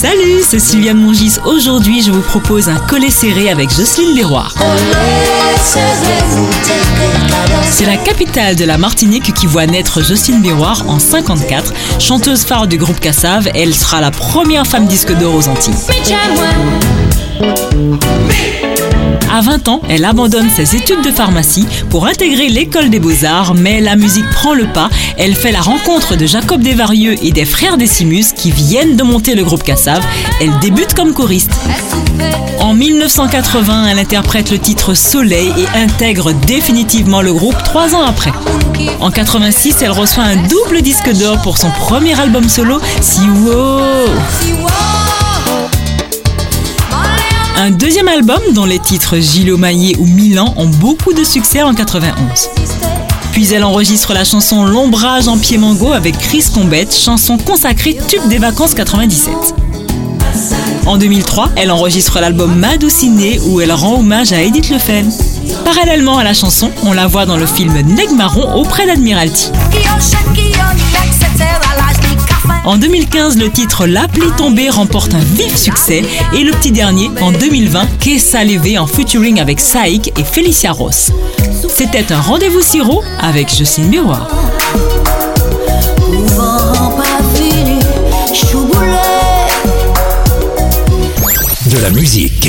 Salut, c'est Sylviane Mongis. Aujourd'hui, je vous propose un collet serré avec Jocelyne Leroy. C'est la capitale de la Martinique qui voit naître Jocelyne Béroir en 54. Chanteuse phare du groupe Cassav, elle sera la première femme disque d'or aux Antilles. À 20 ans, elle abandonne ses études de pharmacie pour intégrer l'école des beaux-arts, mais la musique prend le pas. Elle fait la rencontre de Jacob Desvarieux et des frères Décimus qui viennent de monter le groupe Cassav. Elle débute comme choriste. En 1980, elle interprète le titre Soleil et intègre définitivement le groupe trois ans après. En 86, elle reçoit un double disque d'or pour son premier album solo, Siwo. Un deuxième album dont les titres Gilles Maillet ou Milan ont beaucoup de succès en 91. Puis elle enregistre la chanson L'ombrage en pied mango avec Chris Combette, chanson consacrée tube des vacances 97. En 2003, elle enregistre l'album Madouciné où elle rend hommage à Edith Lefen. Parallèlement à la chanson, on la voit dans le film Neg Marron auprès d'Admiralty. En 2015, le titre La pluie tombée remporte un vif succès et le petit dernier, en 2020, Kessa Levé en featuring avec Saïk et Felicia Ross. C'était un rendez-vous sirop avec Jocelyne Miroir. De la musique.